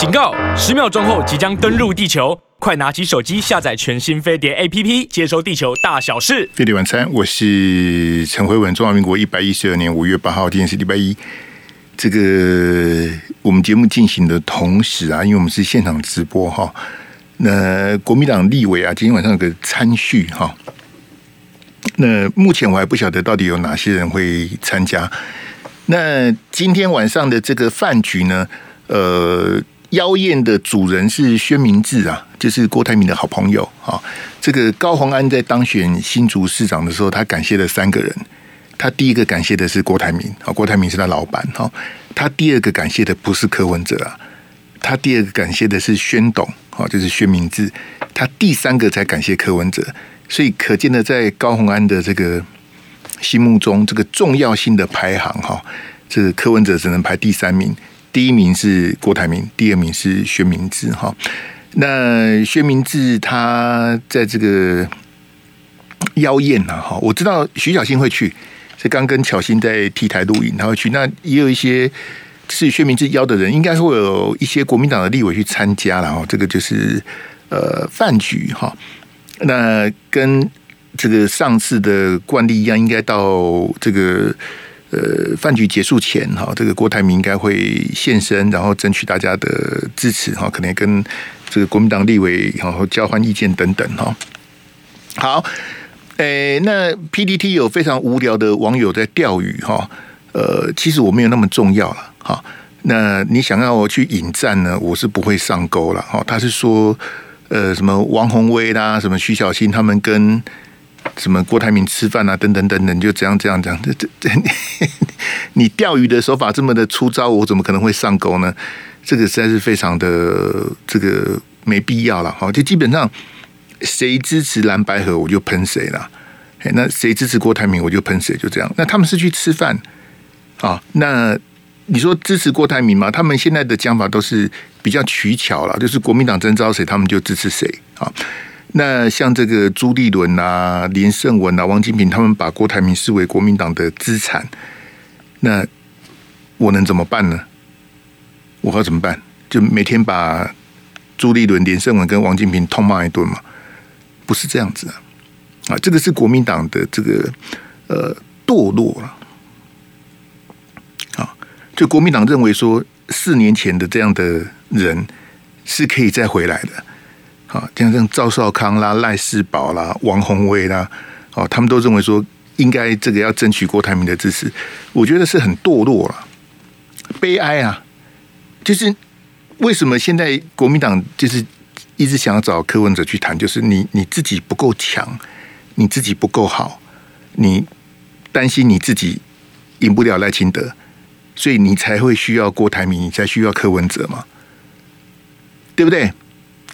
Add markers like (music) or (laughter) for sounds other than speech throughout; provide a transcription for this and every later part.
警告！十秒钟后即将登陆地球，快拿起手机下载全新飞碟 APP，接收地球大小事。飞碟晚餐，我是陈辉文。中华民国一百一十二年五月八号，今天是礼拜一。这个我们节目进行的同时啊，因为我们是现场直播哈，那国民党立委啊，今天晚上有个参叙哈。那目前我还不晓得到底有哪些人会参加。那今天晚上的这个饭局呢，呃，妖艳的主人是薛明志啊，就是郭台铭的好朋友啊。这个高虹安在当选新竹市长的时候，他感谢了三个人。他第一个感谢的是郭台铭啊，郭台铭是他老板哈。他第二个感谢的不是柯文哲啊，他第二个感谢的是宣董啊，就是薛明志。他第三个才感谢柯文哲。所以可见的，在高虹安的这个心目中，这个重要性的排行哈，这个柯文哲只能排第三名，第一名是郭台铭，第二名是薛明志哈。那薛明志他在这个妖艳呐哈，我知道徐小新会去，是刚跟巧欣在 T 台录影，他会去。那也有一些是薛明志邀的人，应该会有一些国民党的立委去参加了哈。这个就是呃饭局哈。那跟这个上次的惯例一样，应该到这个呃饭局结束前哈，这个郭台铭应该会现身，然后争取大家的支持哈，可能跟这个国民党立委然后交换意见等等哈。好，诶，那 PDT 有非常无聊的网友在钓鱼哈，呃，其实我没有那么重要了哈。那你想要我去引战呢，我是不会上钩了哈。他是说。呃，什么王鸿威啦，什么徐小新他们跟什么郭台铭吃饭啊，等等等等，就这样这样这样。这这 (laughs) 这，(laughs) 你钓鱼的手法这么的粗糙，我怎么可能会上钩呢？这个实在是非常的这个没必要了。好，就基本上谁支持蓝白河，我就喷谁了。那谁支持郭台铭，我就喷谁，就这样。那他们是去吃饭啊？那你说支持郭台铭吗？他们现在的讲法都是。比较取巧了，就是国民党征召谁，他们就支持谁啊。那像这个朱立伦啊、连胜文啊、王金平，他们把郭台铭视为国民党的资产，那我能怎么办呢？我要怎么办？就每天把朱立伦、连胜文跟王金平痛骂一顿嘛？不是这样子啊！啊，这个是国民党的这个呃堕落了啊！就国民党认为说。四年前的这样的人是可以再回来的，好，像像赵少康啦、赖世宝啦、王宏威啦，哦，他们都认为说应该这个要争取郭台铭的支持，我觉得是很堕落了，悲哀啊！就是为什么现在国民党就是一直想要找柯文哲去谈，就是你你自己不够强，你自己不够好，你担心你自己赢不了赖清德。所以你才会需要郭台铭，你才需要柯文哲嘛，对不对？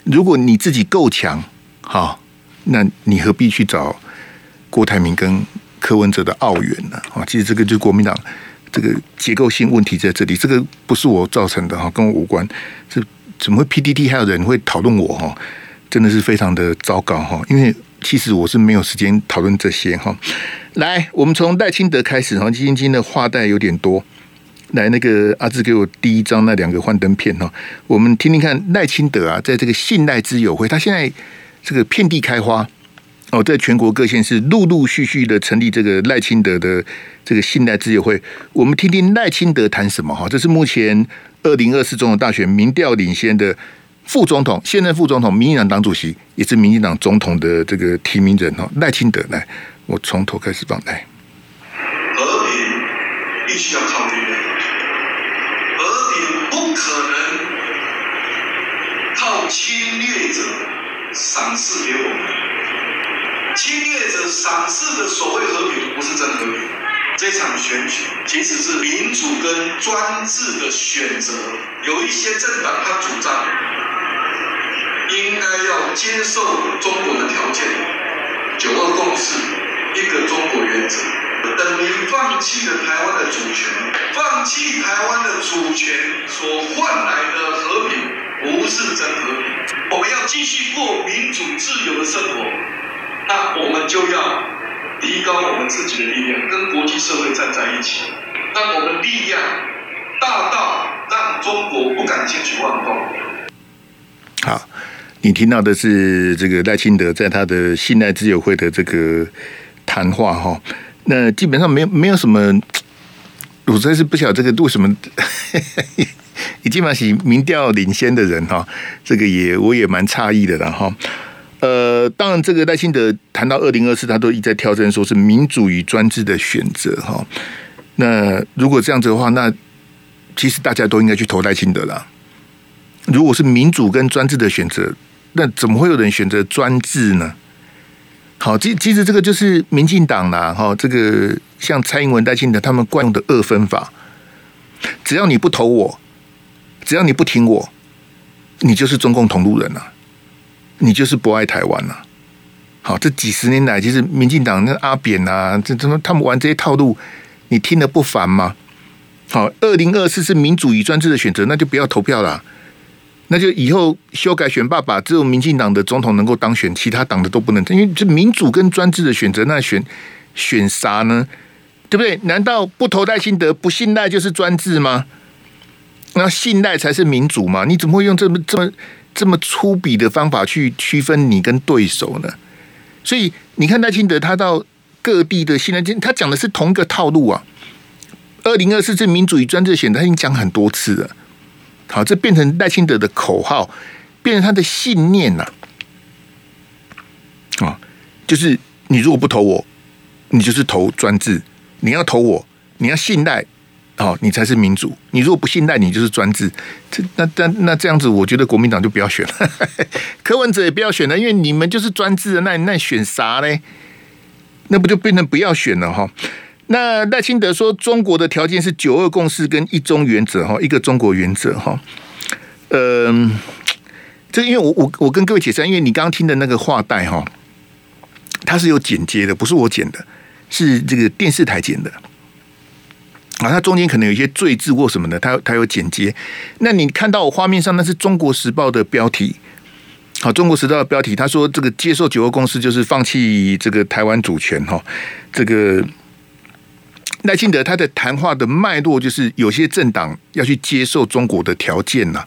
如果你自己够强，好，那你何必去找郭台铭跟柯文哲的奥援呢？啊，其实这个就是国民党这个结构性问题在这里，这个不是我造成的哈，跟我无关。这怎么会 PTT 还有人会讨论我哈？真的是非常的糟糕哈，因为其实我是没有时间讨论这些哈。来，我们从赖清德开始哈，基金的话带有点多。来，那个阿志给我第一张那两个幻灯片哈，我们听听看赖清德啊，在这个信赖之友会，他现在这个遍地开花。哦，在全国各县市陆陆续续的成立这个赖清德的这个信赖之友会，我们听听赖清德谈什么哈？这是目前二零二四总统大选民调领先的副总统，现任副总统，民进党党主席，也是民进党总统的这个提名人哈，赖清德来，我从头开始放来，和平必须要靠对面。侵略者赏赐给我们，侵略者赏赐的所谓和平，不是真和平。这场选举其实是民主跟专制的选择。有一些政党他主张，应该要接受中国的条件，九二共识，一个中国原则，等于放弃了台湾的主权，放弃台湾的主权所换来的和平。不是真和平，我们要继续过民主自由的生活，那我们就要提高我们自己的力量，跟国际社会站在一起。让我们力量大到让中国不敢轻举妄动。好，你听到的是这个赖清德在他的信赖自由会的这个谈话哈。那基本上没有没有什么，我真是不晓得这个为什么，已经蛮是民调领先的人哈。这个也我也蛮诧异的了哈。呃，当然这个赖清德谈到二零二四，他都一再挑战说是民主与专制的选择哈。那如果这样子的话，那其实大家都应该去投赖清德了。如果是民主跟专制的选择，那怎么会有人选择专制呢？好，其其实这个就是民进党啦，哈，这个像蔡英文、赖清德他们惯用的二分法，只要你不投我，只要你不听我，你就是中共同路人呐，你就是不爱台湾呐。好，这几十年来，其实民进党那阿扁呐，这怎么他们玩这些套路，你听得不烦吗？好，二零二四是民主与专制的选择，那就不要投票了。那就以后修改选罢法，只有民进党的总统能够当选，其他党的都不能。因为这民主跟专制的选择，那选选啥呢？对不对？难道不投赖清德，不信赖就是专制吗？那信赖才是民主嘛？你怎么会用这么这么这么粗鄙的方法去区分你跟对手呢？所以你看赖清德，他到各地的信赖，他讲的是同一个套路啊。二零二四是民主与专制选，他已经讲很多次了。好，这变成赖清德的口号，变成他的信念呐！啊，就是你如果不投我，你就是投专制；你要投我，你要信赖，哦，你才是民主。你如果不信赖，你就是专制。这那那那这样子，我觉得国民党就不要选了，(laughs) 柯文哲也不要选了，因为你们就是专制。那那选啥呢？那不就变成不要选了哈？那赖清德说，中国的条件是九二共识跟一中原则哈，一个中国原则哈。嗯，这因为我我我跟各位解释，因为你刚刚听的那个话带哈，它是有剪接的，不是我剪的，是这个电视台剪的。啊，它中间可能有一些赘字或什么的，它它有剪接。那你看到我画面上那是中国时报的标题，好，中国时报的标题，他说这个接受九二共识就是放弃这个台湾主权哈，这个。赖清德他的谈话的脉络就是有些政党要去接受中国的条件呐，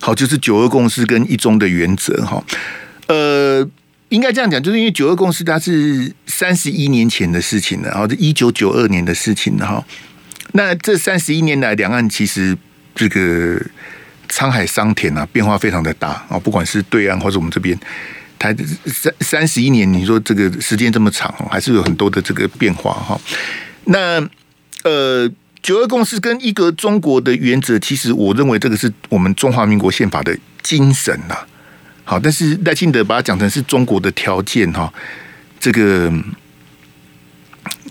好，就是九二共识跟一中的原则哈。呃，应该这样讲，就是因为九二共识它是三十一年前的事情了，然后是一九九二年的事情了哈。那这三十一年来，两岸其实这个沧海桑田啊，变化非常的大啊，不管是对岸或者我们这边，它三三十一年，你说这个时间这么长，还是有很多的这个变化哈。那呃，九二共识跟一个中国的原则，其实我认为这个是我们中华民国宪法的精神呐。好，但是赖清德把它讲成是中国的条件哈，这个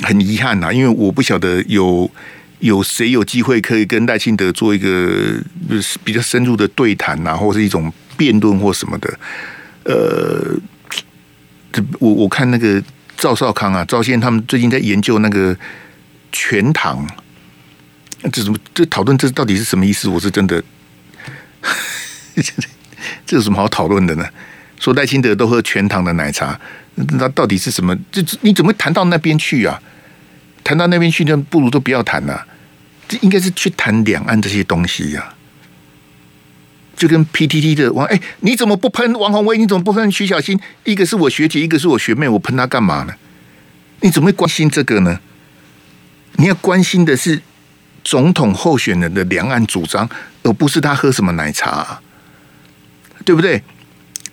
很遗憾呐，因为我不晓得有有谁有机会可以跟赖清德做一个比较深入的对谈呐，或是一种辩论或什么的。呃，这我我看那个。赵少康啊，赵先他们最近在研究那个全糖，这什么？这讨论这到底是什么意思？我是真的，(laughs) 这有什么好讨论的呢？说赖清德都喝全糖的奶茶，那到底是什么？这你怎么谈到那边去啊？谈到那边去，那不如都不要谈了。这应该是去谈两岸这些东西呀。就跟 PTT 的王哎，你怎么不喷王鸿薇？你怎么不喷徐小新？一个是我学姐，一个是我学妹，我喷他干嘛呢？你怎么会关心这个呢？你要关心的是总统候选人的两岸主张，而不是他喝什么奶茶，对不对？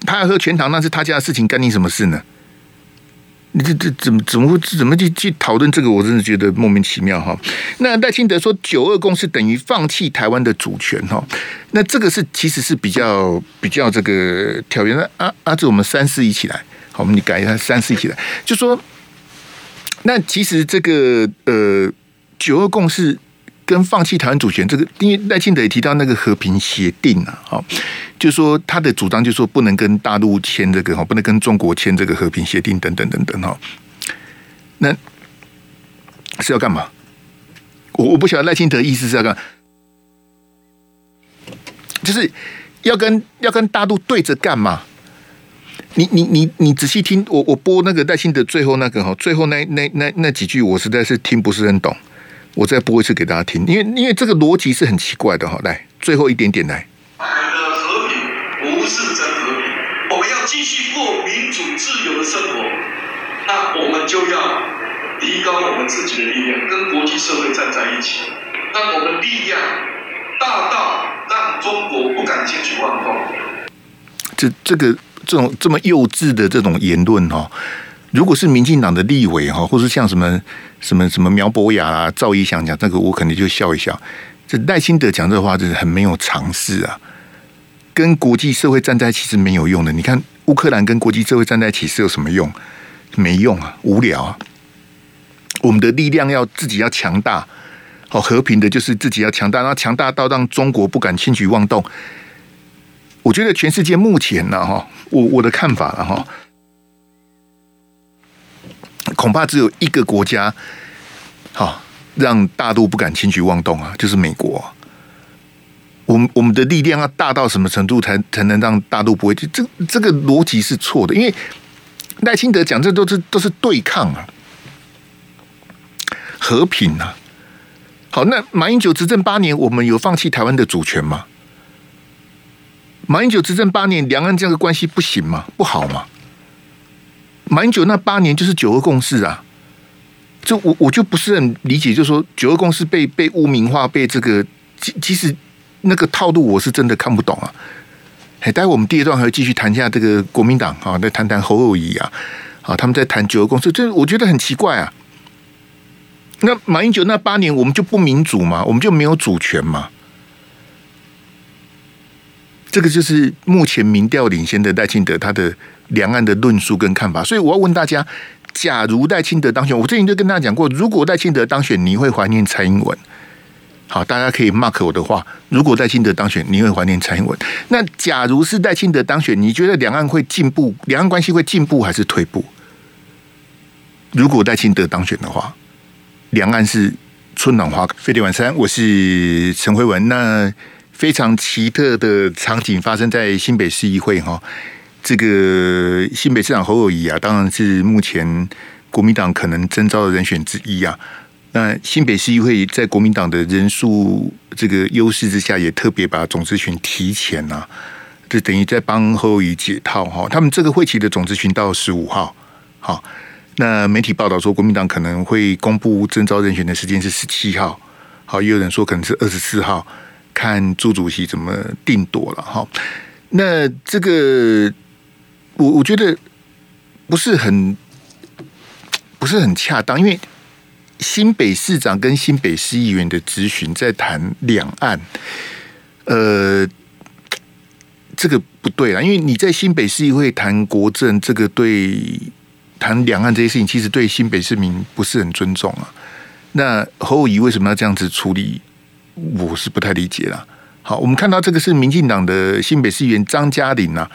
他要喝全糖，那是他家的事情，干你什么事呢？你这这怎么怎么会怎么去去讨论这个？我真的觉得莫名其妙哈。那赖清德说九二共识等于放弃台湾的主权哈。那这个是其实是比较比较这个条约的啊啊！这我们三四一起来，好，我们你改一下三四一起来，就说那其实这个呃九二共识。跟放弃台湾主权这个，因为赖清德也提到那个和平协定啊，好，就说他的主张就是说不能跟大陆签这个哈，不能跟中国签这个和平协定等等等等哈。那是要干嘛？我我不晓得赖清德意思是要干，就是要跟要跟大陆对着干嘛？你你你你仔细听，我我播那个赖清德最后那个哈，最后那那那那几句，我实在是听不是很懂。我再播一次给大家听，因为因为这个逻辑是很奇怪的哈。来，最后一点点来。的和平不是真和平，我们要继续过民主自由的生活，那我们就要提高我们自己的力量，跟国际社会站在一起，让我们力量大到让中国不敢轻举妄动。这这个这种这么幼稚的这种言论哈。如果是民进党的立委哈，或是像什么什么什么苗博雅啊、赵一翔讲这个，我肯定就笑一笑。这赖清德讲这话，就是很没有常识啊！跟国际社会站在一起是没有用的。你看乌克兰跟国际社会站在一起是有什么用？没用啊，无聊啊！我们的力量要自己要强大，好和平的，就是自己要强大，然后强大到让中国不敢轻举妄动。我觉得全世界目前呢，哈，我我的看法了哈。恐怕只有一个国家，好让大陆不敢轻举妄动啊，就是美国。我们我们的力量要大到什么程度，才才能让大陆不会？这这个逻辑是错的，因为赖清德讲这都是都是对抗啊，和平啊。好，那马英九执政八年，我们有放弃台湾的主权吗？马英九执政八年，两岸这样的关系不行吗？不好吗？马英九那八年就是九二共识啊，就我我就不是很理解，就是说九二共识被被污名化，被这个其其实那个套路我是真的看不懂啊。哎，待会我们第二段还会继续谈一下这个国民党啊，再谈谈侯友谊啊，啊，他们在谈九二共识，这我觉得很奇怪啊。那马英九那八年我们就不民主嘛？我们就没有主权嘛？这个就是目前民调领先的赖清德他的。两岸的论述跟看法，所以我要问大家：假如戴清德当选，我之前就跟大家讲过，如果戴清德当选，你会怀念蔡英文？好，大家可以 mark 我的话。如果戴清德当选，你会怀念蔡英文？那假如是戴清德当选，你觉得两岸会进步？两岸关系会进步还是退步？如果戴清德当选的话，两岸是春暖花开。飞碟晚餐，我是陈辉文。那非常奇特的场景发生在新北市议会哈。这个新北市长侯友宜啊，当然是目前国民党可能征召的人选之一啊。那新北市议会在国民党的人数这个优势之下，也特别把总质询提前啊，就等于在帮侯友宜解套哈。他们这个会期的总质询到十五号，好，那媒体报道说国民党可能会公布征召人选的时间是十七号，好，也有人说可能是二十四号，看朱主席怎么定夺了哈。那这个。我我觉得不是很不是很恰当，因为新北市长跟新北市议员的咨询在谈两岸，呃，这个不对啦，因为你在新北市议会谈国政，这个对谈两岸这些事情，其实对新北市民不是很尊重啊。那侯友宜为什么要这样子处理？我是不太理解啦。好，我们看到这个是民进党的新北市议员张嘉玲啊。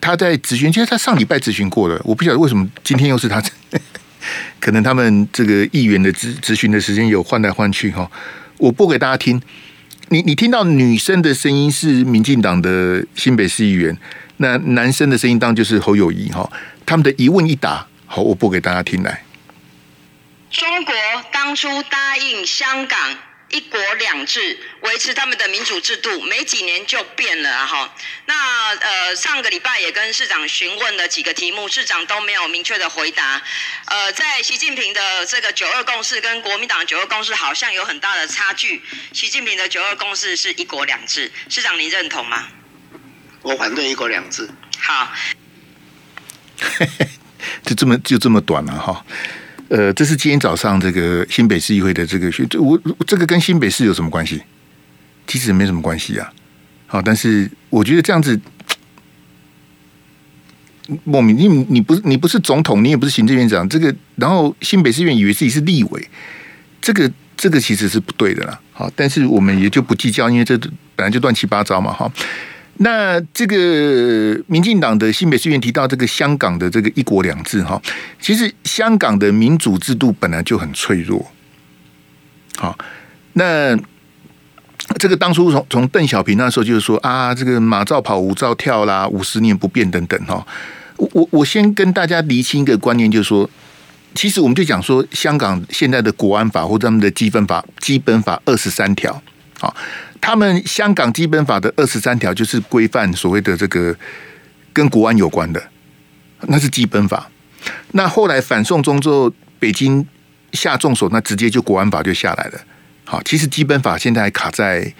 他在咨询，其实他上礼拜咨询过了，我不晓得为什么今天又是他。(laughs) 可能他们这个议员的咨咨询的时间有换来换去哈。我播给大家听，你你听到女生的声音是民进党的新北市议员，那男生的声音当就是侯友宜哈。他们的一问一答，好，我播给大家听来。中国当初答应香港。一国两制，维持他们的民主制度，没几年就变了哈。那呃，上个礼拜也跟市长询问了几个题目，市长都没有明确的回答。呃，在习近平的这个九二共识跟国民党九二共识好像有很大的差距。习近平的九二共识是一国两制，市长您认同吗？我反对一国两制。好，(laughs) 就这么就这么短了哈。呃，这是今天早上这个新北市议会的这个选，我这个跟新北市有什么关系？其实没什么关系啊。好，但是我觉得这样子莫名，你你不是你不是总统，你也不是行政院长，这个然后新北市议员以为自己是立委，这个这个其实是不对的啦。好，但是我们也就不计较，因为这本来就乱七八糟嘛。哈。那这个民进党的新北市议员提到这个香港的这个一国两制哈，其实香港的民主制度本来就很脆弱。好，那这个当初从从邓小平那时候就是说啊，这个马照跑，舞照跳啦，五十年不变等等哈。我我我先跟大家厘清一个观念，就是说其实我们就讲说，香港现在的国安法或者他们的基本法，基本法二十三条，好，他们香港基本法的二十三条就是规范所谓的这个跟国安有关的，那是基本法。那后来反送中之后，北京下重手，那直接就国安法就下来了。好，其实基本法现在还卡在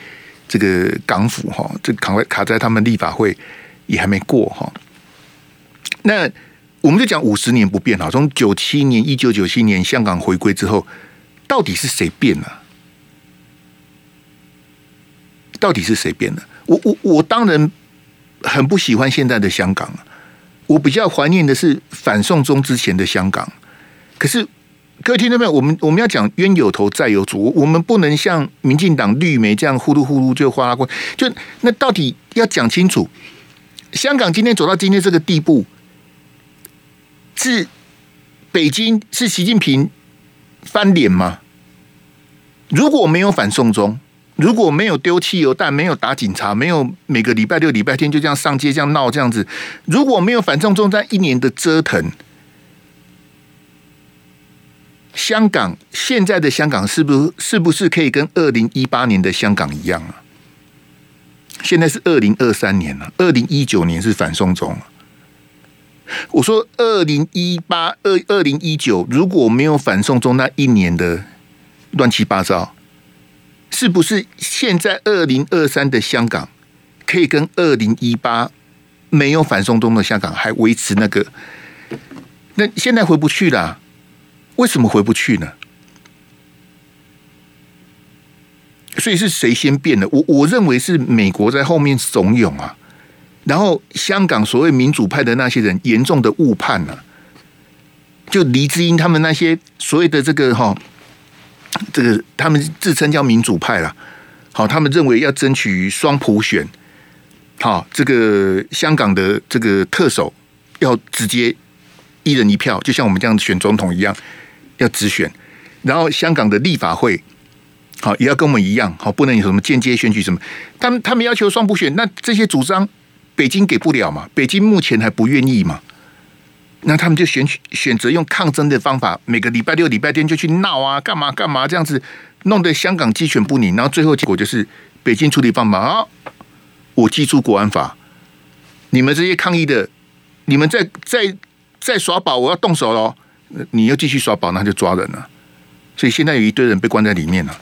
这个港府哈，这卡在卡在他们立法会也还没过哈。那我们就讲五十年不变哈，从九七年一九九七年香港回归之后，到底是谁变了？到底是谁变的？我我我当然很不喜欢现在的香港，我比较怀念的是反送中之前的香港。可是。各位听到没有？我们我们要讲冤有头债有主，我们不能像民进党绿媒这样呼噜呼噜就哗啦过。就那到底要讲清楚，香港今天走到今天这个地步，是北京是习近平翻脸吗？如果没有反送中，如果没有丢汽油弹，没有打警察，没有每个礼拜六礼拜天就这样上街这样闹这样子，如果没有反送中，在一年的折腾。香港现在的香港是不是是不是可以跟二零一八年的香港一样啊？现在是二零二三年了，二零一九年是反送中。我说二零一八二二零一九如果没有反送中那一年的乱七八糟，是不是现在二零二三的香港可以跟二零一八没有反送中的香港还维持那个？那现在回不去了。为什么回不去呢？所以是谁先变的？我我认为是美国在后面怂恿啊，然后香港所谓民主派的那些人严重的误判了，就黎智英他们那些所谓的这个哈，这个他们自称叫民主派了，好，他们认为要争取双普选，好，这个香港的这个特首要直接一人一票，就像我们这样选总统一样。要直选，然后香港的立法会，好也要跟我们一样，好不能有什么间接选举什么。他们他们要求双普选，那这些主张北京给不了嘛？北京目前还不愿意嘛？那他们就选选择用抗争的方法，每个礼拜六、礼拜天就去闹啊，干嘛干嘛这样子，弄得香港鸡犬不宁。然后最后结果就是北京处理方忙啊，我记住国安法，你们这些抗议的，你们在在在耍宝，我要动手喽。你要继续耍宝，那就抓人了。所以现在有一堆人被关在里面了。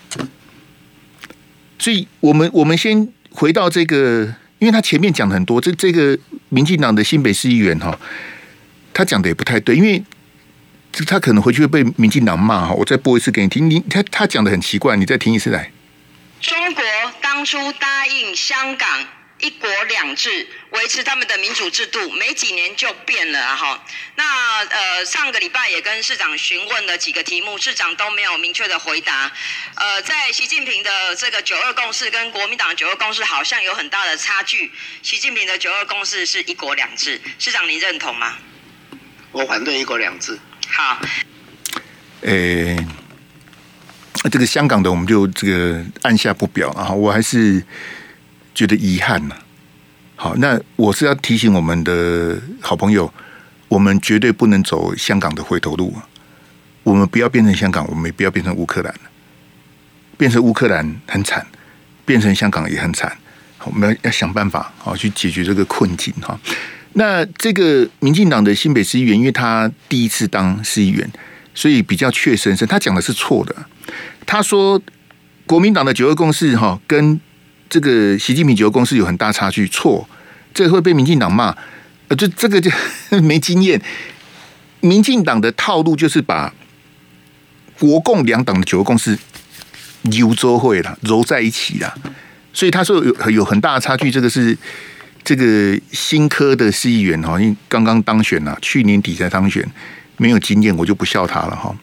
所以我们我们先回到这个，因为他前面讲很多，这这个民进党的新北市议员哈，他讲的也不太对，因为他可能回去会被民进党骂哈。我再播一次给你听，你他他讲的很奇怪，你再听一次来。中国当初答应香港。一国两制，维持他们的民主制度，没几年就变了哈。那呃，上个礼拜也跟市长询问了几个题目，市长都没有明确的回答。呃，在习近平的这个九二共识跟国民党九二共识好像有很大的差距。习近平的九二共识是一国两制，市长您认同吗？我反对一国两制。好。诶、欸，这个香港的我们就这个按下不表啊，我还是。觉得遗憾呐，好，那我是要提醒我们的好朋友，我们绝对不能走香港的回头路，我们不要变成香港，我们也不要变成乌克兰，变成乌克兰很惨，变成香港也很惨，我们要要想办法好去解决这个困境哈。那这个民进党的新北市议员，因为他第一次当市议员，所以比较怯生生，他讲的是错的，他说国民党的九二共识哈跟这个习近平九二共识有很大差距，错，这会被民进党骂，呃，就这个就没经验。民进党的套路就是把国共两党的九二共识揉做会了，揉在一起了。所以他说有有很大的差距，这个是这个新科的市议员哈，因为刚刚当选了，去年底才当选，没有经验，我就不笑他了哈。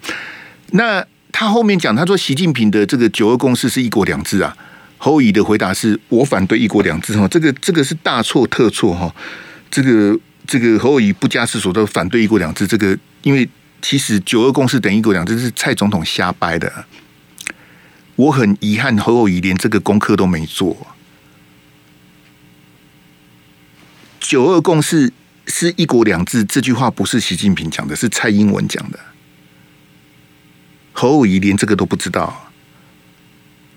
那他后面讲，他说习近平的这个九二共识是一国两制啊。侯乙的回答是我反对一国两制哈，这个这个是大错特错哈，这个这个侯乙不加思索都反对一国两制，这个因为其实九二共识等于一国两制是蔡总统瞎掰的，我很遗憾侯乙连这个功课都没做，九二共识是一国两制这句话不是习近平讲的，是蔡英文讲的，侯友宜连这个都不知道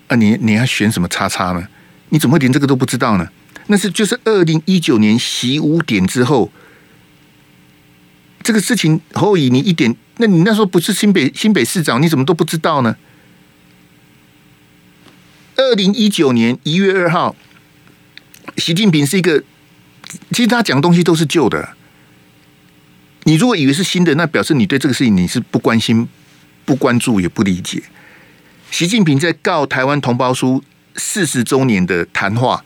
啊你！你你要选什么叉叉呢？你怎么会连这个都不知道呢？那是就是二零一九年习五点之后，这个事情侯友宜你一点，那你那时候不是新北新北市长，你怎么都不知道呢？二零一九年一月二号，习近平是一个，其实他讲的东西都是旧的。你如果以为是新的，那表示你对这个事情你是不关心、不关注也不理解。习近平在告台湾同胞书四十周年的谈话，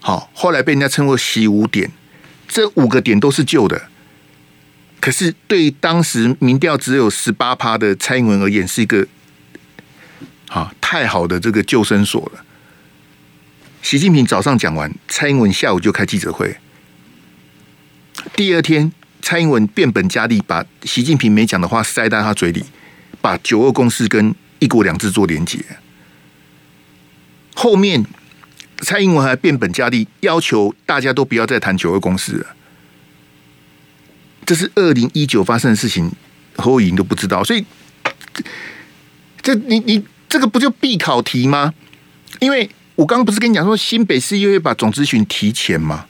好，后来被人家称为“习五点”，这五个点都是旧的。可是对当时民调只有十八趴的蔡英文而言，是一个。啊，太好的这个救生所了。习近平早上讲完，蔡英文下午就开记者会。第二天，蔡英文变本加厉，把习近平没讲的话塞到他嘴里，把九二共识跟一国两制做连结。后面，蔡英文还变本加厉，要求大家都不要再谈九二共识了。这是二零一九发生的事情，侯友宜都不知道，所以这你你。这个不就必考题吗？因为我刚刚不是跟你讲说，新北市又会把总咨询提前吗？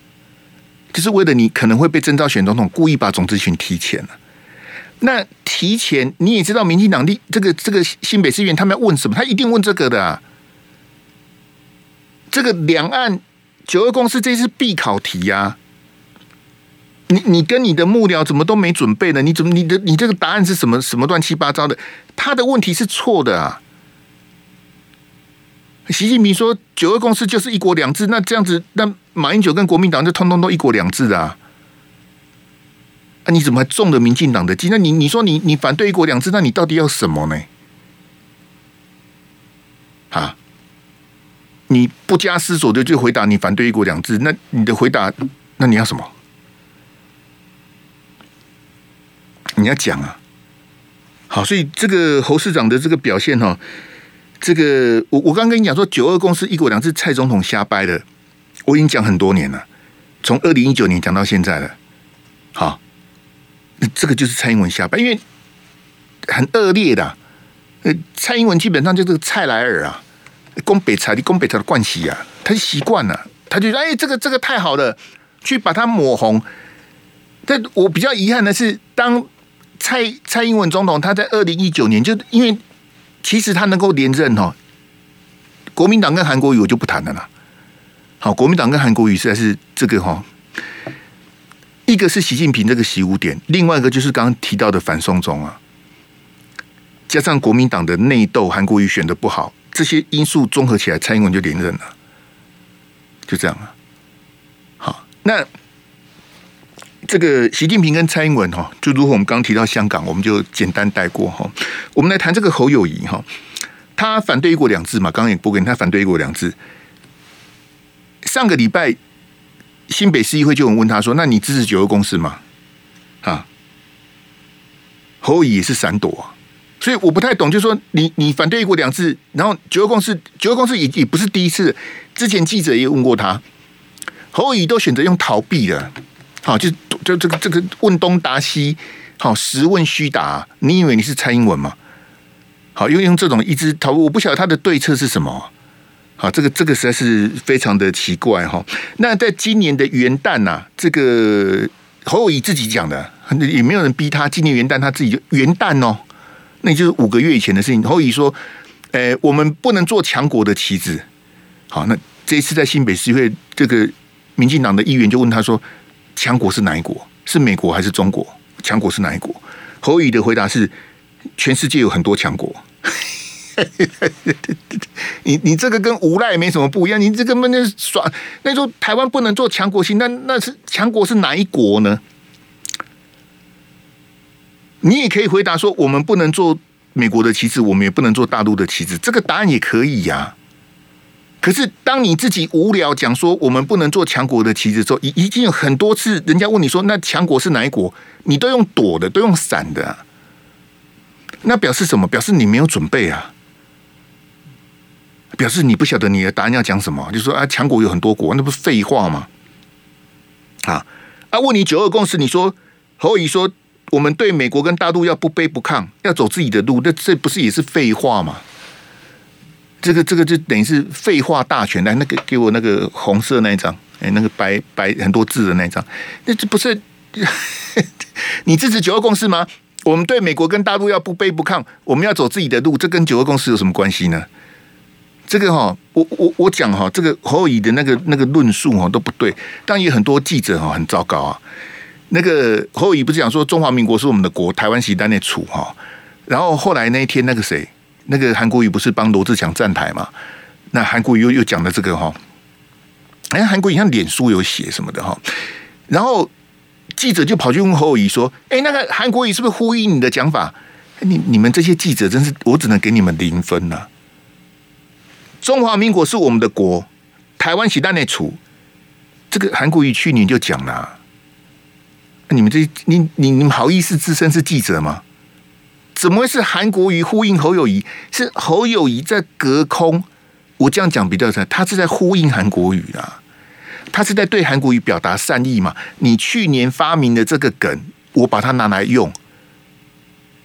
就是为了你可能会被征召选总统，故意把总质询提前了。那提前你也知道，民进党的这个这个新北市议员他们要问什么？他一定问这个的啊。这个两岸九二共识，这是必考题呀、你你跟你的幕僚怎么都没准备呢？你怎么你的你这个答案是什么什么乱七八糟的？他的问题是错的啊。习近平说“九二共识”就是一国两制，那这样子，那马英九跟国民党就通通都一国两制啊？啊，你怎么还中了民进党的计？那你你说你你反对一国两制，那你到底要什么呢？啊？你不加思索的就回答你反对一国两制，那你的回答，那你要什么？你要讲啊！好，所以这个侯市长的这个表现哈。这个我我刚跟你讲说，九二共识一国两制，蔡总统瞎掰的，我已经讲很多年了，从二零一九年讲到现在了。好，这个就是蔡英文瞎掰，因为很恶劣的。呃，蔡英文基本上就是个蔡莱尔啊，攻北蔡的攻北蔡的惯习啊，他习惯了，他就说：“哎，这个这个太好了，去把它抹红。”但我比较遗憾的是，当蔡蔡英文总统他在二零一九年就因为。其实他能够连任哦，国民党跟韩国瑜我就不谈了啦。好，国民党跟韩国瑜实在是这个哈，一个是习近平这个习武点，另外一个就是刚刚提到的反送中啊，加上国民党的内斗，韩国瑜选的不好，这些因素综合起来，蔡英文就连任了，就这样啊。好，那。这个习近平跟蔡英文哈，就如果我们刚提到香港，我们就简单带过哈。我们来谈这个侯友谊哈，他反对一国两制嘛，刚刚也播给你，他反对一国两制。上个礼拜新北市议会就有人问他说：“那你支持九二共识吗？”啊，侯友宜也是闪躲，所以我不太懂，就是说你你反对一国两制，然后九二共识，九二共识也也不是第一次，之前记者也问过他，侯友宜都选择用逃避的。好，就就这个这个问东答西，好，实问虚答。你以为你是蔡英文吗？好，又用这种一直逃，我不晓得他的对策是什么。好，这个这个实在是非常的奇怪哈。那在今年的元旦呐、这个侯友宜自己讲的，也没有人逼他。今年元旦他自己就元旦哦，那就是五个月以前的事情。侯友宜说：“诶，我们不能做强国的棋子。”好，那这一次在新北市会，这个民进党的议员就问他说。强国是哪一国？是美国还是中国？强国是哪一国？侯友宜的回答是：全世界有很多强国。(laughs) 你你这个跟无赖没什么不一样。你这个根本耍。那时候台湾不能做强国性，那那是强国是哪一国呢？你也可以回答说：我们不能做美国的棋子，我们也不能做大陆的棋子。这个答案也可以呀、可是，当你自己无聊讲说我们不能做强国的棋子之后，已已经有很多次人家问你说，那强国是哪一国？你都用躲的，都用闪的、那表示什么？表示你没有准备啊！表示你不晓得你的答案要讲什么？就说啊，强国有很多国，那不是废话吗？啊啊！问你九二共识，你说侯友宜说我们对美国跟大陆要不卑不亢，要走自己的路，那这不是也是废话吗？这个这个就等于是废话大全。来，那个给我那个红色那一张，哎，那个白白很多字的那一张，那这不是 (laughs) 你支持九二共识吗？我们对美国跟大陆要不卑不亢，我们要走自己的路，这跟九二共识有什么关系呢？这个哈，我我我讲哈，这个侯友宜的那个那个论述哈都不对，但也很多记者哈很糟糕啊。那个侯友宜不是讲说中华民国是我们的国，台湾是单内处哈。然后后来那一天那个谁，那个韩国瑜不是帮罗志祥站台嘛？那韩国瑜又又讲了这个哈，哎，韩国瑜像脸书有写什么的哈。然后记者就跑去问侯友宜说：“哎，那个韩国瑜是不是呼应你的讲法？你你们这些记者真是，我只能给你们零分了。”中华民国是我们的国，台湾是单内处。这个韩国瑜去年就讲了，你们这你你你们好意思自称是记者吗？怎么会是韩国瑜呼应侯友谊？是侯友谊在隔空？我这样讲比较在，他是在呼应韩国瑜啊，他是在对韩国瑜表达善意嘛？你去年发明的这个梗，我把它拿来用，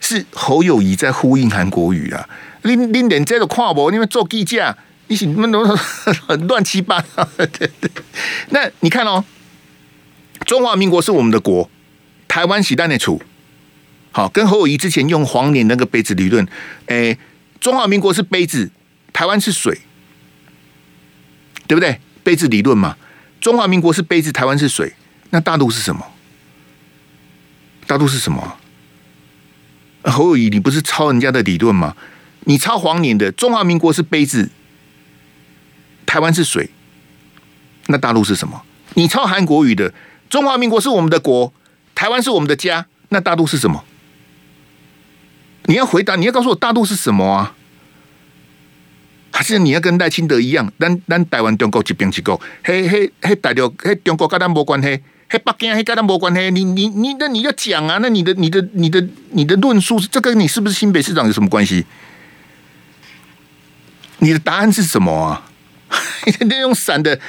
是侯友谊在呼应韩国语啊？你你连这个看不？你们做记者？一起那么乱七八糟，对对。那你看哦，中华民国是我们的国，台湾是单的处。好，跟侯友谊之前用黄脸那个杯子理论，哎，中华民国是杯子，台湾是水，对不对？杯子理论嘛，中华民国是杯子，台湾是水，那大陆是什么？大陆是什么？侯友谊，你不是抄人家的理论吗？你抄黄脸的，中华民国是杯子。台湾是水，那大陆是什么？你抄韩国语的，中华民国是我们的国，台湾是我们的家，那大陆是什么？你要回答，你要告诉我大陆是什么啊？还是你要跟赖清德一样，咱咱台湾中国一边一国，嘿嘿嘿，大陆嘿中国跟咱没关系，嘿北京嘿跟咱没关系，你你你那你要讲啊？那你的你的你的你的论述，这跟你是不是新北市长有什么关系？你的答案是什么啊？(laughs) 那用闪的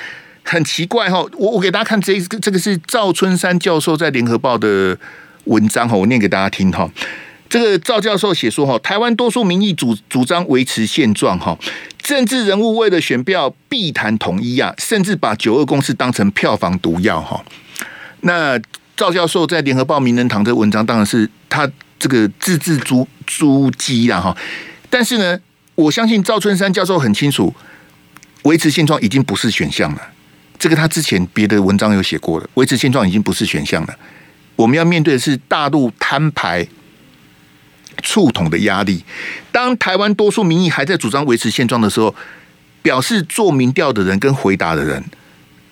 很奇怪哈，我我给大家看这个，这个是赵春山教授在联合报的文章哈，我念给大家听哈。这个赵教授写说哈，台湾多数民意主主张维持现状哈，政治人物为了选票必谈统一啊，甚至把九二共识当成票房毒药哈。那赵教授在联合报名人堂的文章当然是他这个字字珠珠玑了哈，但是呢，我相信赵春山教授很清楚。维持现状已经不是选项了，这个他之前别的文章有写过了。维持现状已经不是选项了，我们要面对的是大陆摊牌、触统的压力。当台湾多数民意还在主张维持现状的时候，表示做民调的人跟回答的人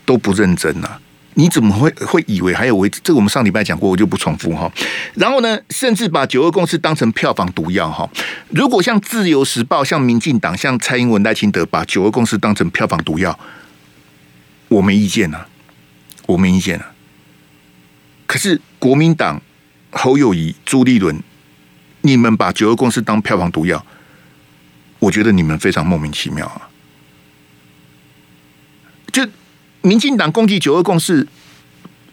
都不认真了。你怎么会会以为还有维持？这个我们上礼拜讲过，我就不重复哈。然后呢，甚至把九二共识当成票房毒药哈。如果像自由时报、像民进党、像蔡英文、赖清德把九二共识当成票房毒药，我没意见啊，我没意见啊。可是国民党侯友谊、朱立伦，你们把九二共识当票房毒药，我觉得你们非常莫名其妙啊。就。民进党攻击九二共识，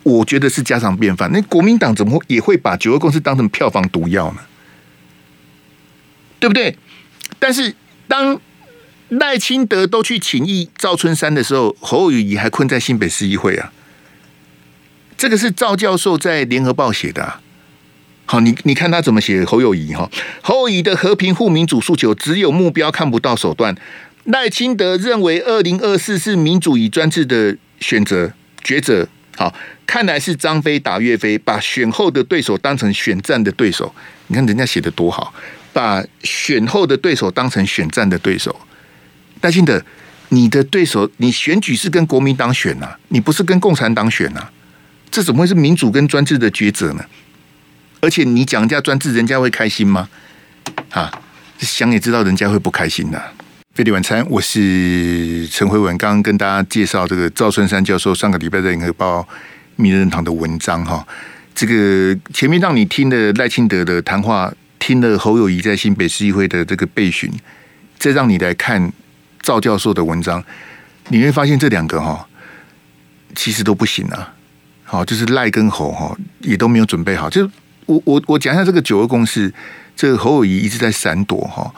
我觉得是家常便饭。那国民党怎么会也会把九二共识当成票房毒药呢？对不对？但是当赖清德都去请益赵春山的时候，侯友谊还困在新北市议会啊。这个是赵教授在联合报写的啊。好，你你看他怎么写侯友谊哈？侯友谊的和平护民主诉求只有目标，看不到手段。赖清德认为，二零二四是民主与专制的选择抉择。好，看来是张飞打岳飞，把选后的对手当成选战的对手。你看人家写的多好，把选后的对手当成选战的对手。赖清德，你的对手，你选举是跟国民党选呐、啊，你不是跟共产党选呐、啊？这怎么会是民主跟专制的抉择呢？而且你讲人家专制，人家会开心吗？啊，想也知道人家会不开心的、飞碟晚餐，我是陈辉文。刚刚跟大家介绍这个赵春山教授上个礼拜在联合报名人堂的文章哈。这个前面让你听了赖清德的谈话，听了侯友谊在新北市议会的这个备询，再让你来看赵教授的文章，你会发现这两个哈其实都不行啊。好，就是赖跟侯哈也都没有准备好。就我我我讲一下这个九二共识，这个侯友谊一直在闪躲哈，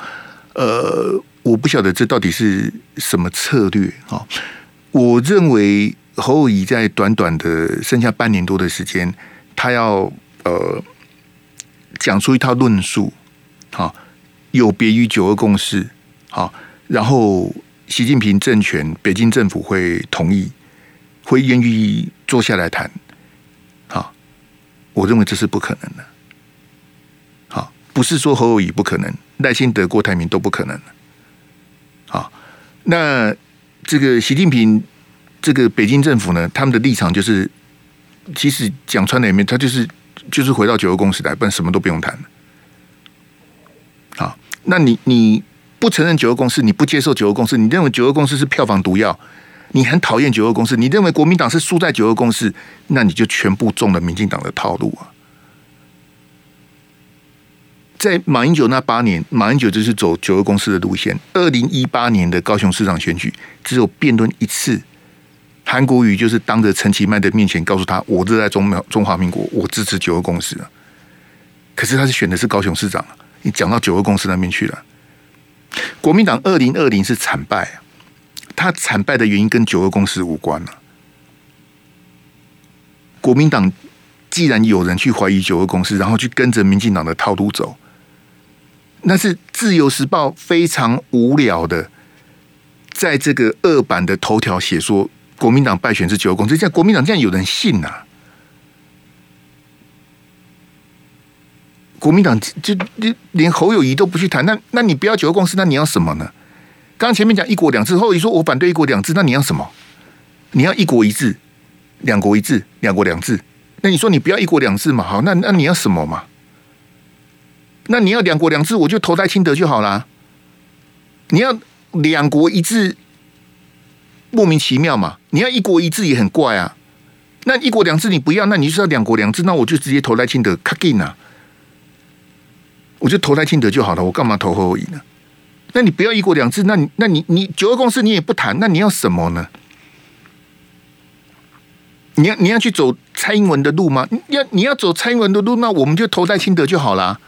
呃，我不晓得这到底是什么策略啊。我认为侯友宜在短短的剩下半年多的时间，他要呃讲出一套论述，好，有别于九二共识，好，然后习近平政权、北京政府会同意，会愿意坐下来谈。我认为这是不可能的，好，不是说侯友宜不可能，赖清德、郭台铭都不可能的。好，那这个习近平，这个北京政府呢，他们的立场就是，其实讲穿了里面，他就是就是回到九二共识来，不然什么都不用谈。好，那你你不承认九二共识，你不接受九二共识，你认为九二共识是票房毒药？你很讨厌九二共识，你认为国民党是输在九二共识，那你就全部中了民进党的套路啊！在马英九那八年，马英九就是走九二公司的路线。二零一八年的高雄市长选举，只有辩论一次，韩国瑜就是当着陈其迈的面前告诉他：“我热爱中中华民国，我支持九二公司！”可是他是选的是高雄市长，你讲到九二公司那边去了。国民党二零二零是惨败。他惨败的原因跟九二公司无关了。国民党既然有人去怀疑九二公司，然后去跟着民进党的套路走，那是自由时报非常无聊的，在这个二版的头条写说国民党败选是九二共识，这样国民党这样有人信呐、国民党就就连侯友谊都不去谈，那那你不要九二共识，那你要什么呢？刚刚前面讲一国两制，后你说我反对一国两制，那你要什么？你要一国一制、两国一制、两国两制。那你说你不要一国两制嘛？好，那那你要什么嘛？那你要两国两制，我就投在清德就好啦。你要两国一制，莫名其妙嘛？你要一国一制也很怪啊。那一国两制你不要，那你就是要两国两制，那我就直接投在清德，卡紧啊！我就投在清德就好了，我干嘛投侯友宜呢？那你不要一国两制，那你那你你九二共识你也不谈，那你要什么呢？你要你要去走蔡英文的路吗？要你要走蔡英文的路，那我们就投在清德就好了，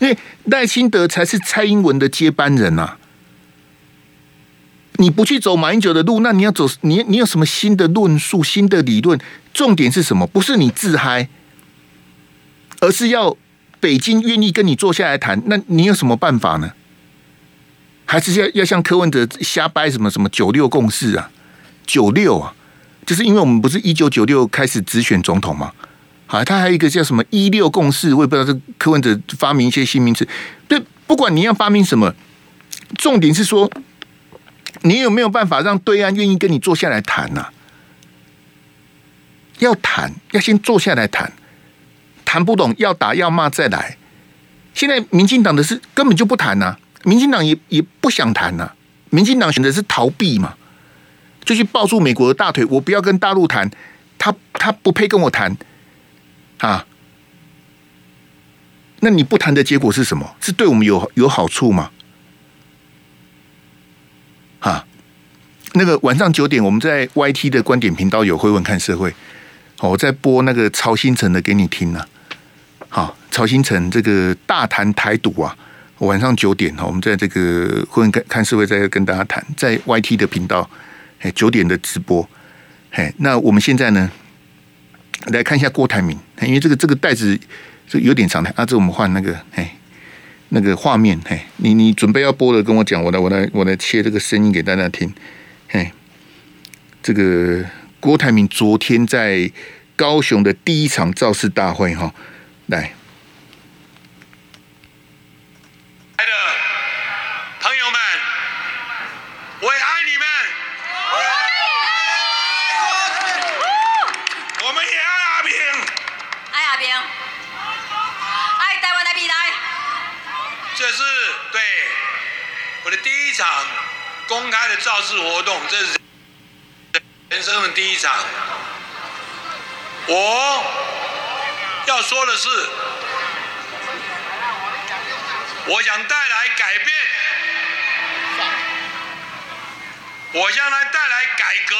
因为赖清德才是蔡英文的接班人呐。你不去走马英九的路，那你要走你你有什么新的论述、新的理论？重点是什么？不是你自嗨，而是要北京愿意跟你坐下来谈。那你有什么办法呢？还是要要像柯文哲瞎掰什么什么九六共识啊，九六啊，就是因为我们不是一九九六开始直选总统吗，啊，他还有一个叫什么一六共识，我也不知道这柯文哲发明一些新名词。对，不管你要发明什么，重点是说你有没有办法让对岸愿意跟你坐下来谈呐？要谈，要先坐下来谈，谈不懂要打要骂再来。现在民进党的事根本就不谈呐。民进党也也不想谈呐、民进党选择是逃避嘛，就去抱住美国的大腿，我不要跟大陆谈，他他不配跟我谈啊。那你不谈的结果是什么？是对我们有有好处吗？啊，那个晚上九点我们在 YT 的观点频道有会问看社会，好，我在播那个曹兴诚的给你听呢。好，曹兴诚这个大谈台独啊。晚上九点哈，我们在这个会看看社会，再跟大家谈，在 YT 的频道，哎，九点的直播，哎，那我们现在呢，来看一下郭台铭，因为这个这个袋子就有点长的，啊，这我们换那个，哎，那个画面，哎，你你准备要播的，跟我讲，我来我来我来切这个声音给大家听，哎，这个郭台铭昨天在高雄的第一场造势大会哈，来。公开的造势活动，这是人生的第一场。我要说的是，我想带来改变，我将来带来改革。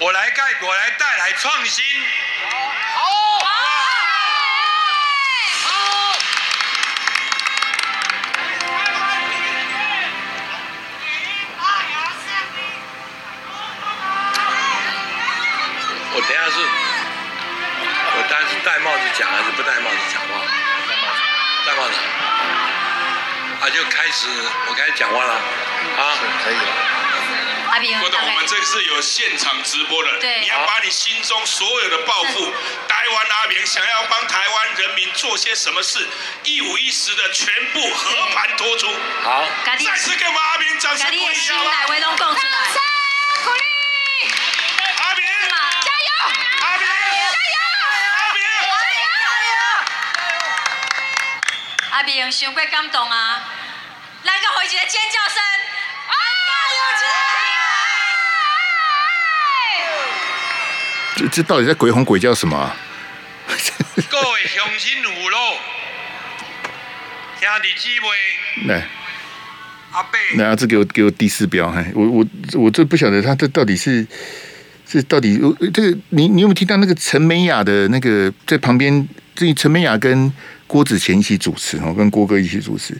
我来盖，我来带来创新。好，好。我等下是，我当然是戴帽子讲还是不戴帽子讲话？戴帽子。戴帽子。啊，就开始，我开始讲话了。啊，可以了。郭董，我们这是有现场直播的，你要把你心中所有的抱负，台湾阿明想要帮台湾人民做些什么事，一五一十的全部和盘托出。好，再次给我们阿明掌声鼓励。新来威动共出来，鼓励，阿明，加油，阿明，加油，阿明，加油，阿明，想过感动啊，来个回击的尖叫声。这这到底在鬼吼鬼叫什么、啊？(laughs) 各位乡亲父老，兄弟姊妹，来，阿伯，来，这给我给我第四标，嘿，我我我这不晓得他这到底是这到底，这个你你有没有听到那个陈美雅的那个在旁边？这陈美雅跟郭子乾一起主持我，跟郭哥一起主持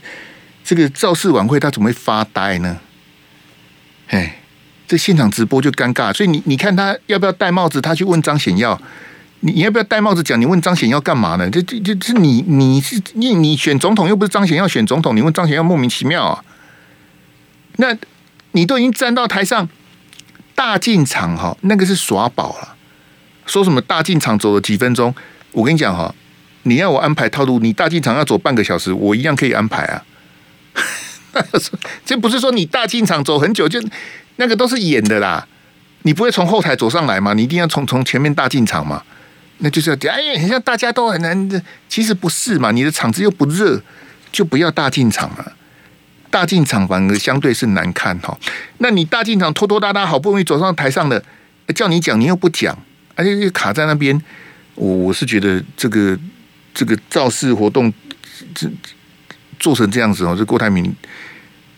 这个造势晚会，他怎么会发呆呢？嘿。这现场直播就尴尬，所以你你看他要不要戴帽子？他去问张显耀，你你要不要戴帽子讲？你问张显耀干嘛呢？这这这是你你是你你选总统又不是张显耀选总统，你问张显耀莫名其妙啊？那你都已经站到台上大进场哈，那个是耍宝了。说什么大进场走了几分钟？我跟你讲哈，你要我安排套路，你大进场要走半个小时，我一样可以安排啊。(laughs) 这不是说你大进场走很久就。那个都是演的啦，你不会从后台走上来嘛？你一定要从从前面大进场嘛？那就是要讲，哎呀，像大家都很难，其实不是嘛？你的场子又不热，就不要大进场了。大进场反而相对是难看哈。那你大进场拖拖拉拉，好不容易走上台上的，叫你讲你又不讲，而且又卡在那边。我我是觉得这个这个造势活动这做成这样子哦，这郭台铭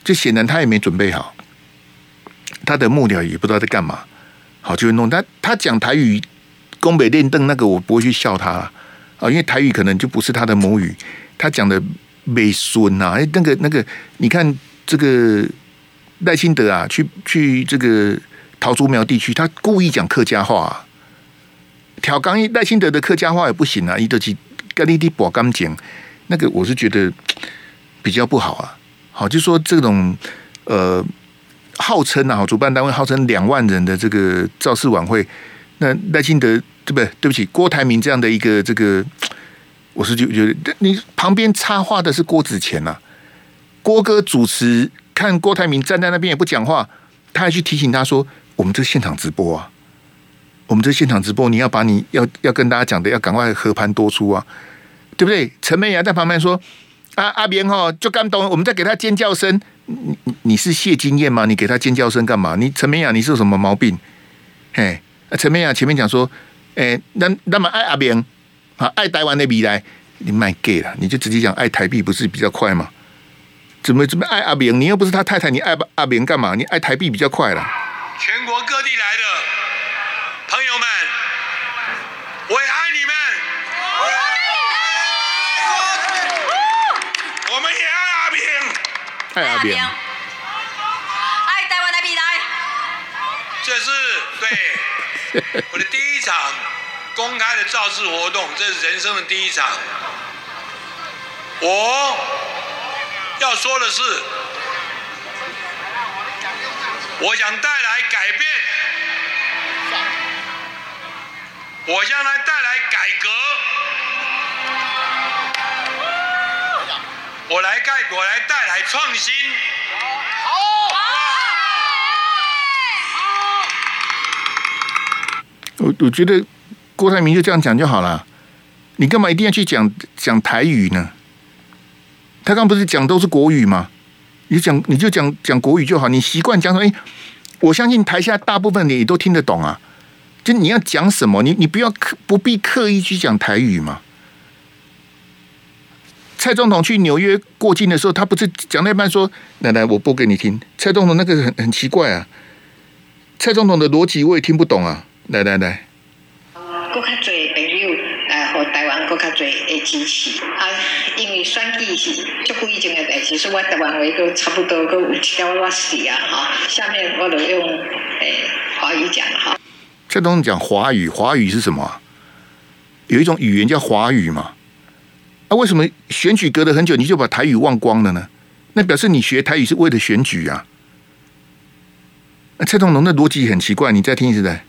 就显然他也没准备好。他的幕僚也不知道在干嘛，好就会弄他。他讲台语，宫北练邓那个我不会去笑他啊，因为台语可能就不是他的母语。他讲的美孙呐，哎，那个那个，你看这个赖清德啊，去去这个桃竹苗地区，他故意讲客家话，啊，调刚一赖清德的客家话也不行啊，一得去跟你的博刚讲，那个我是觉得比较不好啊。好，就说这种呃。号称啊，主办单位号称两万人的这个造势晚会，那赖清德对不对？对不起，郭台铭这样的一个这个，我是就觉得你旁边插话的是郭子乾呐、啊，郭哥主持，看郭台铭站在那边也不讲话，他还去提醒他说：“我们这现场直播啊，我们这现场直播，你要把你要要跟大家讲的要赶快和盘多出啊，对不对？”陈美雅在旁边说：“啊阿明哈就刚懂，我们在给他尖叫声。”你你是谢金燕吗？你给他尖叫声干嘛？你陈美雅，你是有什么毛病？嘿，陈美雅前面讲说，哎、那那么爱阿明啊，爱台湾的未来，你卖 gay 了，你就直接讲爱台币不是比较快吗？怎么怎么爱阿明？你又不是他太太，你爱阿明干嘛？你爱台币比较快了。全国各地来的朋友们，我也爱你们，我们也爱阿明。爱阿扁，爱台湾的未来。这是对 (laughs) 我的第一场公开的造势活动，这是人生的第一场。我要说的是，我想带来改变，我将来带来改革。我来盖，我来带来创新。好，好，好我我觉得郭台铭就这样讲就好了。你干嘛一定要去讲讲台语呢？他刚不是讲都是国语吗？你讲你就讲讲国语就好。你习惯讲说，哎，我相信台下大部分你都听得懂啊。就你要讲什么，你你不要刻不必刻意去讲台语嘛。蔡总统去纽约过境的时候，他不是讲那半说：“奶奶，我播给你听。”蔡总统那个很很奇怪啊，蔡总统的逻辑我也听不懂啊。来来来。更较侪朋友来和台湾更较侪的支持啊，因为选举是足久以前的代志，所以我台湾话都差不多都有一条我死啊哈。下面我就用诶华语讲哈。蔡总统讲华语，华语是什么？有一种语言叫华语嘛？啊，为什么选举隔了很久你就把台语忘光了呢？那表示你学台语是为了选举啊？蔡总统的逻辑很奇怪，你再听一次来。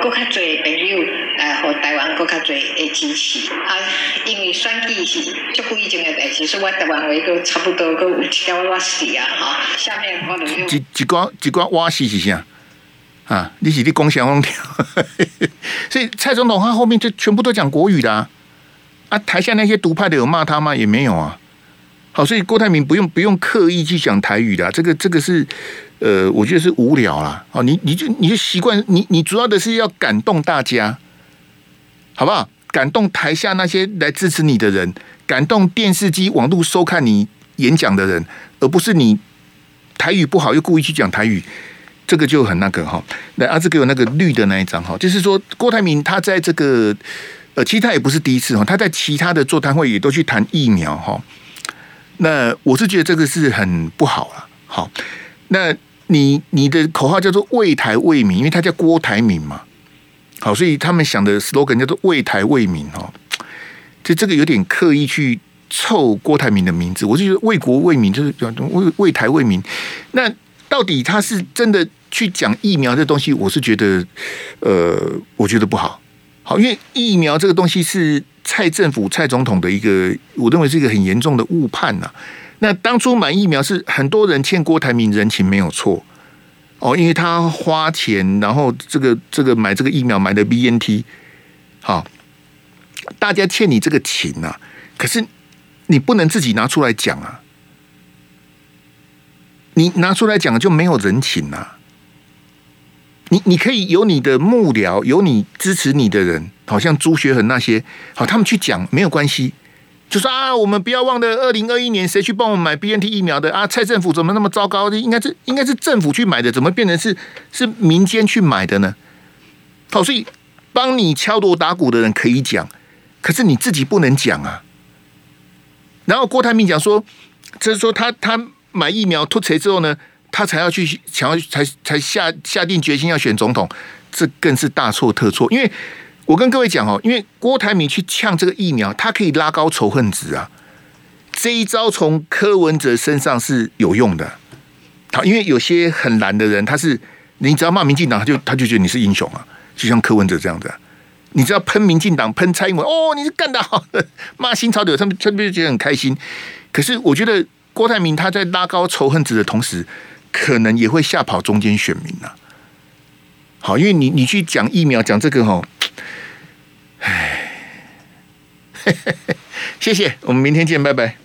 国较侪朋友呃和台湾国较侪的支持啊，因为选举是足久以前的代志，所以我台湾话都差不多都有一条瓦斯啊哈。下面我就用一一寡一寡瓦斯是啥？啊，你是你讲啥东西？所以蔡总统他后面就全部都讲国语的啊，啊，台下那些独派的有骂他吗？也没有啊。好，所以郭台铭不用不用刻意去讲台语的，这个这个是。呃，我觉得是无聊啦。哦，你你就你就习惯你你主要的是要感动大家，好不好？感动台下那些来支持你的人，感动电视机网络收看你演讲的人，而不是你台语不好又故意去讲台语，这个就很那个哈。来，阿志给我那个绿的那一张哈，就是说郭台铭他在这个呃，其实他也不是第一次哈，他在其他的座谈会也都去谈疫苗哈。那我是觉得这个是很不好了，好，那。你你的口号叫做为台为民，因为他叫郭台铭嘛，好，所以他们想的 slogan 叫做为台为民哦，就这个有点刻意去凑郭台铭的名字，我就觉得为国为民就是叫为为台为民。那到底他是真的去讲疫苗这东西，我是觉得，呃，我觉得不好，好，因为疫苗这个东西是蔡政府蔡总统的一个，我认为是一个很严重的误判呐、那当初买疫苗是很多人欠郭台铭人情没有错。哦，因为他花钱，然后这个这个买这个疫苗买的 BNT，好，大家欠你这个情啊，可是你不能自己拿出来讲啊，你拿出来讲就没有人情啊，你你可以有你的幕僚，有你支持你的人，好像朱学恒那些，好，他们去讲没有关系。就说啊，我们不要忘了二零二一年谁去帮我们买 BNT 疫苗的啊？蔡政府怎么那么糟糕？应该是应该是政府去买的，怎么变成是是民间去买的呢？好，所以帮你敲锣打鼓的人可以讲，可是你自己不能讲啊。然后郭台铭讲说，就是说他他买疫苗脱贼之后呢，他才要去想要才才下下定决心要选总统，这更是大错特错，因为。我跟各位讲哦，因为郭台铭去呛这个疫苗，他可以拉高仇恨值啊。这一招从柯文哲身上是有用的。好，因为有些很蓝的人，他是你只要骂民进党，他就他就觉得你是英雄啊，就像柯文哲这样子。你只要喷民进党、喷蔡英文，哦，你是干得好。(laughs) 骂新潮流，他们他们就觉得很开心。可是我觉得郭台铭他在拉高仇恨值的同时，可能也会吓跑中间选民啊。好，因为你你去讲疫苗，讲这个哈。唉，(laughs) 谢谢，我们明天见，拜拜。